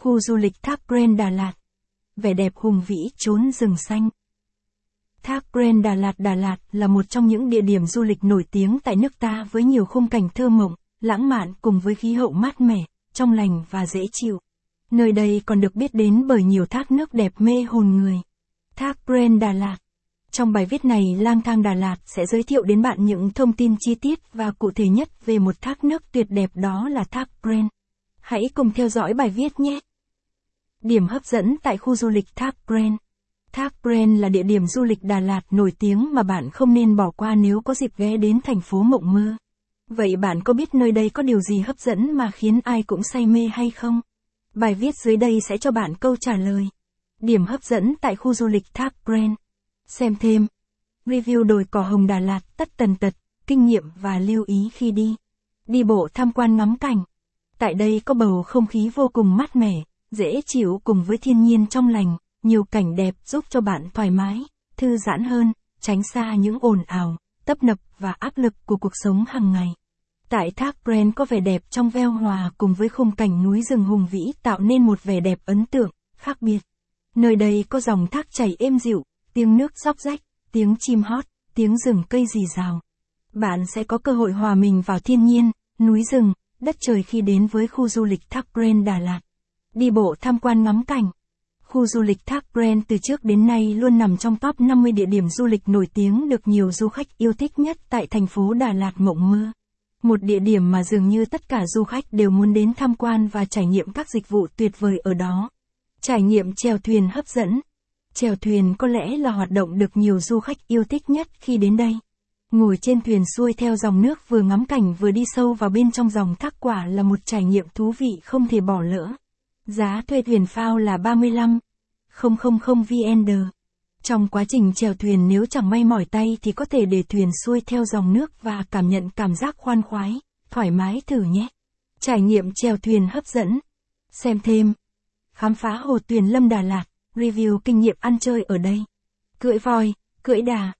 Khu du lịch tháp Pren Đà Lạt. Vẻ đẹp hùng vĩ trốn rừng xanh. Thác Grand Đà Lạt Đà Lạt là một trong những địa điểm du lịch nổi tiếng tại nước ta với nhiều khung cảnh thơ mộng, lãng mạn cùng với khí hậu mát mẻ, trong lành và dễ chịu. Nơi đây còn được biết đến bởi nhiều thác nước đẹp mê hồn người. Thác Grand Đà Lạt Trong bài viết này Lang thang Đà Lạt sẽ giới thiệu đến bạn những thông tin chi tiết và cụ thể nhất về một thác nước tuyệt đẹp đó là thác Grand. Hãy cùng theo dõi bài viết nhé. Điểm hấp dẫn tại khu du lịch Thác Pren Thác Pren là địa điểm du lịch Đà Lạt nổi tiếng mà bạn không nên bỏ qua nếu có dịp ghé đến thành phố Mộng Mơ. Vậy bạn có biết nơi đây có điều gì hấp dẫn mà khiến ai cũng say mê hay không? Bài viết dưới đây sẽ cho bạn câu trả lời. Điểm hấp dẫn tại khu du lịch Thác Pren. Xem thêm. Review đồi cỏ hồng Đà Lạt tất tần tật, kinh nghiệm và lưu ý khi đi. Đi bộ tham quan ngắm cảnh. Tại đây có bầu không khí vô cùng mát mẻ, dễ chịu cùng với thiên nhiên trong lành, nhiều cảnh đẹp giúp cho bạn thoải mái, thư giãn hơn, tránh xa những ồn ào, tấp nập và áp lực của cuộc sống hàng ngày. Tại thác Brent có vẻ đẹp trong veo hòa cùng với khung cảnh núi rừng hùng vĩ tạo nên một vẻ đẹp ấn tượng, khác biệt. Nơi đây có dòng thác chảy êm dịu, tiếng nước róc rách, tiếng chim hót, tiếng rừng cây rì rào. Bạn sẽ có cơ hội hòa mình vào thiên nhiên, núi rừng, đất trời khi đến với khu du lịch Thác Brent Đà Lạt. Đi bộ tham quan ngắm cảnh. Khu du lịch Thác Bren từ trước đến nay luôn nằm trong top 50 địa điểm du lịch nổi tiếng được nhiều du khách yêu thích nhất tại thành phố Đà Lạt Mộng Mơ. Một địa điểm mà dường như tất cả du khách đều muốn đến tham quan và trải nghiệm các dịch vụ tuyệt vời ở đó. Trải nghiệm chèo thuyền hấp dẫn. Chèo thuyền có lẽ là hoạt động được nhiều du khách yêu thích nhất khi đến đây. Ngồi trên thuyền xuôi theo dòng nước vừa ngắm cảnh vừa đi sâu vào bên trong dòng thác quả là một trải nghiệm thú vị không thể bỏ lỡ. Giá thuê thuyền phao là 35 000 VND. Trong quá trình chèo thuyền nếu chẳng may mỏi tay thì có thể để thuyền xuôi theo dòng nước và cảm nhận cảm giác khoan khoái, thoải mái thử nhé. Trải nghiệm chèo thuyền hấp dẫn. Xem thêm. Khám phá hồ Tuyền Lâm Đà Lạt, review kinh nghiệm ăn chơi ở đây. Cưỡi voi, cưỡi đà,